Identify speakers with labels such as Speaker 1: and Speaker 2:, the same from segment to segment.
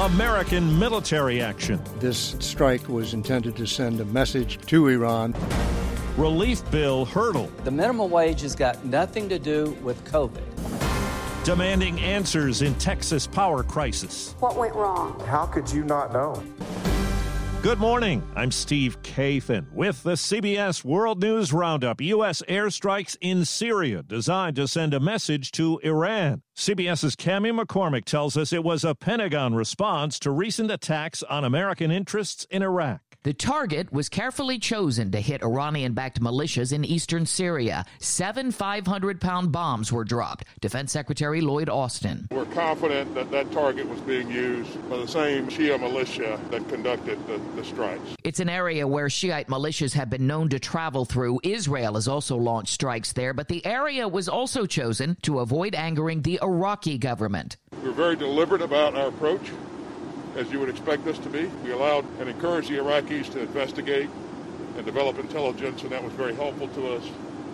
Speaker 1: American military action.
Speaker 2: This strike was intended to send a message to Iran.
Speaker 1: Relief bill hurdle.
Speaker 3: The minimum wage has got nothing to do with COVID.
Speaker 1: Demanding answers in Texas power crisis.
Speaker 4: What went wrong?
Speaker 5: How could you not know?
Speaker 1: Good morning. I'm Steve Kathan with the CBS World News Roundup. U.S. airstrikes in Syria designed to send a message to Iran. CBS's Cami McCormick tells us it was a Pentagon response to recent attacks on American interests in Iraq.
Speaker 6: The target was carefully chosen to hit Iranian backed militias in eastern Syria. Seven 500 pound bombs were dropped. Defense Secretary Lloyd Austin.
Speaker 7: We're confident that that target was being used by the same Shia militia that conducted the, the strikes.
Speaker 6: It's an area where Shiite militias have been known to travel through. Israel has also launched strikes there, but the area was also chosen to avoid angering the Iraqi government.
Speaker 7: We're very deliberate about our approach as you would expect us to be. We allowed and encouraged the Iraqis to investigate and develop intelligence, and that was very helpful to us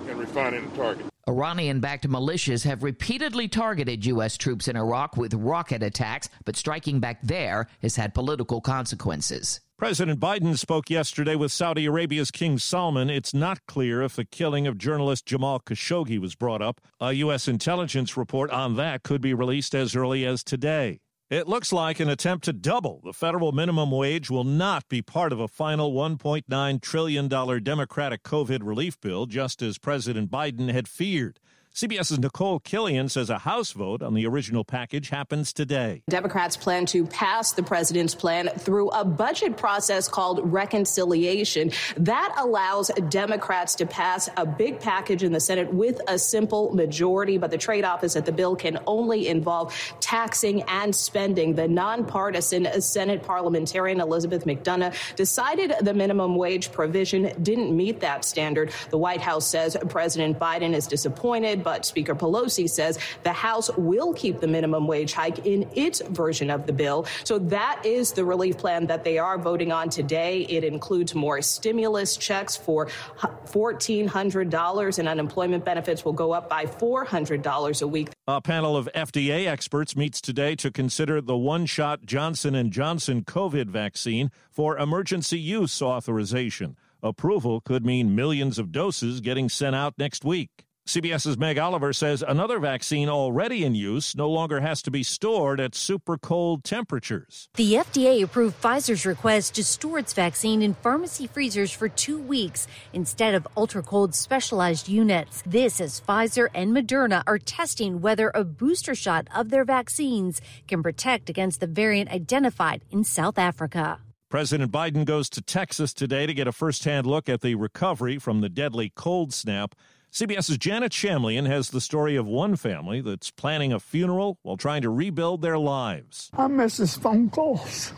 Speaker 7: in refining the target.
Speaker 6: Iranian backed militias have repeatedly targeted U.S. troops in Iraq with rocket attacks, but striking back there has had political consequences.
Speaker 1: President Biden spoke yesterday with Saudi Arabia's King Salman. It's not clear if the killing of journalist Jamal Khashoggi was brought up. A U.S. intelligence report on that could be released as early as today. It looks like an attempt to double the federal minimum wage will not be part of a final $1.9 trillion Democratic COVID relief bill, just as President Biden had feared. CBS's Nicole Killian says a House vote on the original package happens today.
Speaker 8: Democrats plan to pass the president's plan through a budget process called reconciliation. That allows Democrats to pass a big package in the Senate with a simple majority, but the trade off is that the bill can only involve taxing and spending. The nonpartisan Senate parliamentarian Elizabeth MacDonough decided the minimum wage provision didn't meet that standard. The White House says President Biden is disappointed but Speaker Pelosi says the House will keep the minimum wage hike in its version of the bill. So that is the relief plan that they are voting on today. It includes more stimulus checks for $1,400 and unemployment benefits will go up by $400 a week.
Speaker 1: A panel of FDA experts meets today to consider the one-shot Johnson & Johnson COVID vaccine for emergency use authorization. Approval could mean millions of doses getting sent out next week. CBS's Meg Oliver says another vaccine already in use no longer has to be stored at super cold temperatures.
Speaker 9: The FDA approved Pfizer's request to store its vaccine in pharmacy freezers for two weeks instead of ultra cold specialized units. This as Pfizer and Moderna are testing whether a booster shot of their vaccines can protect against the variant identified in South Africa.
Speaker 1: President Biden goes to Texas today to get a firsthand look at the recovery from the deadly cold snap. CBS's Janet Shamlian has the story of one family that's planning a funeral while trying to rebuild their lives.
Speaker 10: I miss his phone calls.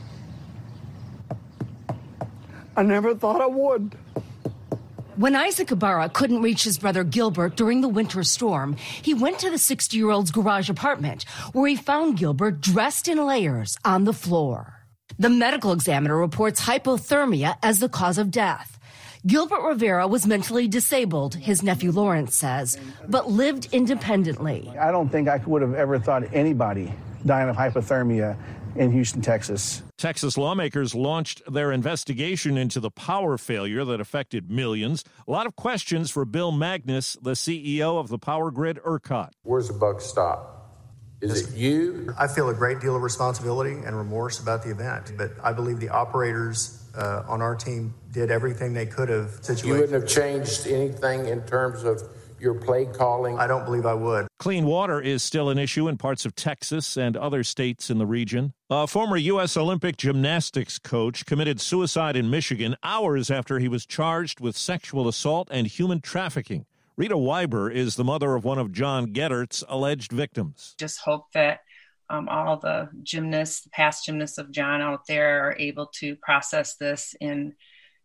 Speaker 10: I never thought I would.
Speaker 11: When Isaac Ibarra couldn't reach his brother Gilbert during the winter storm, he went to the 60 year old's garage apartment where he found Gilbert dressed in layers on the floor. The medical examiner reports hypothermia as the cause of death. Gilbert Rivera was mentally disabled, his nephew Lawrence says, but lived independently.
Speaker 12: I don't think I would have ever thought anybody dying of hypothermia in Houston, Texas.
Speaker 1: Texas lawmakers launched their investigation into the power failure that affected millions. A lot of questions for Bill Magness, the CEO of the power grid ERCOT.
Speaker 5: Where's the buck stop?
Speaker 4: Is it you?
Speaker 5: I feel a great deal of responsibility and remorse about the event, but I believe the operators uh, on our team did everything they could have. Situation.
Speaker 4: You wouldn't have changed anything in terms of your play calling?
Speaker 5: I don't believe I would.
Speaker 1: Clean water is still an issue in parts of Texas and other states in the region. A former U.S. Olympic gymnastics coach committed suicide in Michigan hours after he was charged with sexual assault and human trafficking. Rita Wieber is the mother of one of John Geddert's alleged victims.
Speaker 13: Just hope that um, all the gymnasts, the past gymnasts of John out there, are able to process this in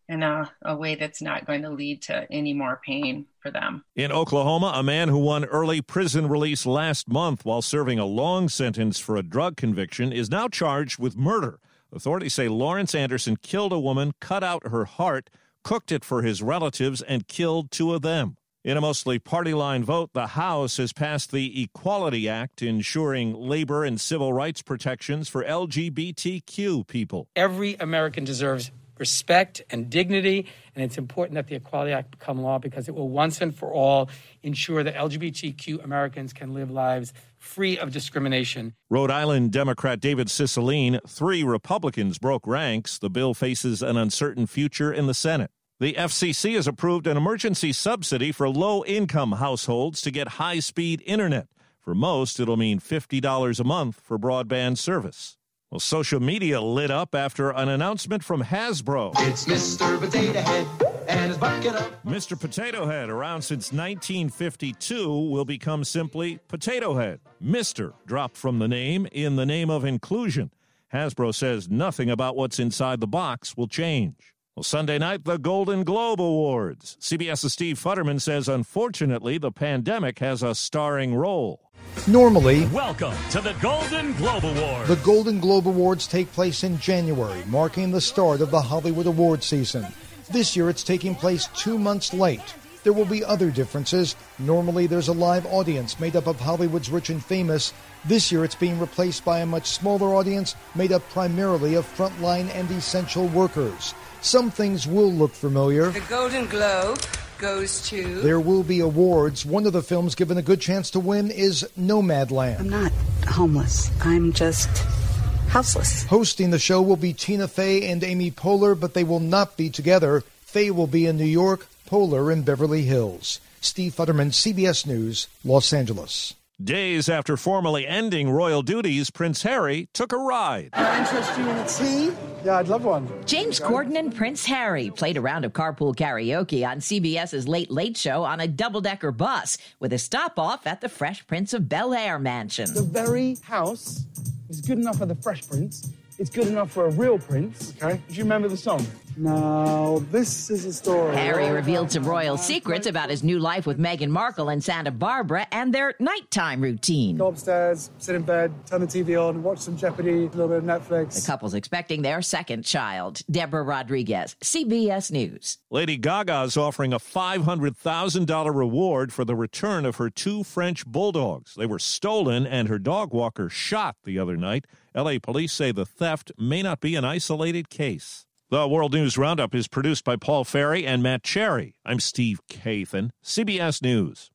Speaker 13: in a, a, way that's not going to lead to any more pain for them.
Speaker 1: In Oklahoma, a man who won early prison release last month while serving a long sentence for a drug conviction is now charged with murder. Authorities say Lawrence Anderson killed a woman, cut out her heart, cooked it for his relatives, and killed two of them. In a mostly party line vote, the House has passed the Equality Act, ensuring labor and civil rights protections for LGBTQ people.
Speaker 14: Every American deserves respect and dignity, and it's important that the Equality Act become law because it will once and for all ensure that LGBTQ Americans can live lives free of discrimination.
Speaker 1: Rhode Island Democrat David Cicilline, three Republicans broke ranks. The bill faces an uncertain future in the Senate. The FCC has approved an emergency subsidy for low income households to get high speed internet. For most, it'll mean $50 a month for broadband service. Well, social media lit up after an announcement from Hasbro.
Speaker 15: It's Mr. Potato Head and his bucket up.
Speaker 1: Mr. Potato Head, around since 1952, will become simply Potato Head. Mr. dropped from the name in the name of inclusion. Hasbro says nothing about what's inside the box will change. Well, Sunday night, the Golden Globe Awards. CBS's Steve Futterman says, unfortunately, the pandemic has a starring role.
Speaker 16: Normally,
Speaker 17: welcome to the Golden Globe Awards.
Speaker 16: The Golden Globe Awards take place in January, marking the start of the Hollywood award season. This year, it's taking place two months late. There will be other differences. Normally, there's a live audience made up of Hollywood's rich and famous. This year, it's being replaced by a much smaller audience made up primarily of frontline and essential workers. Some things will look familiar.
Speaker 18: The Golden Globe goes to.
Speaker 16: There will be awards. One of the films given a good chance to win is Nomadland.
Speaker 18: I'm not homeless. I'm just houseless.
Speaker 16: Hosting the show will be Tina Fey and Amy Poehler, but they will not be together. Fey will be in New York, Poehler in Beverly Hills. Steve Futterman, CBS News, Los Angeles.
Speaker 1: Days after formally ending royal duties, Prince Harry took a ride.
Speaker 10: Can I interest you in a tea? Yeah, I'd love one.
Speaker 19: James Corden and Prince Harry played a round of carpool karaoke on CBS's Late Late Show on a double decker bus with a stop off at the Fresh Prince of Bel Air mansion.
Speaker 10: The very house is good enough for the Fresh Prince it's good enough for a real prince. Okay. Do you remember the song? Now, this is a story.
Speaker 19: Harry revealed some royal secrets about his new life with Meghan Markle and Santa Barbara and their nighttime routine.
Speaker 10: Go upstairs, sit in bed, turn the TV on, watch some Jeopardy, a little bit of Netflix.
Speaker 19: The couple's expecting their second child. Deborah Rodriguez, CBS News.
Speaker 1: Lady Gaga is offering a $500,000 reward for the return of her two French bulldogs. They were stolen and her dog walker shot the other night. LA police say the theft may not be an isolated case. The World News Roundup is produced by Paul Ferry and Matt Cherry. I'm Steve Kathan, CBS News.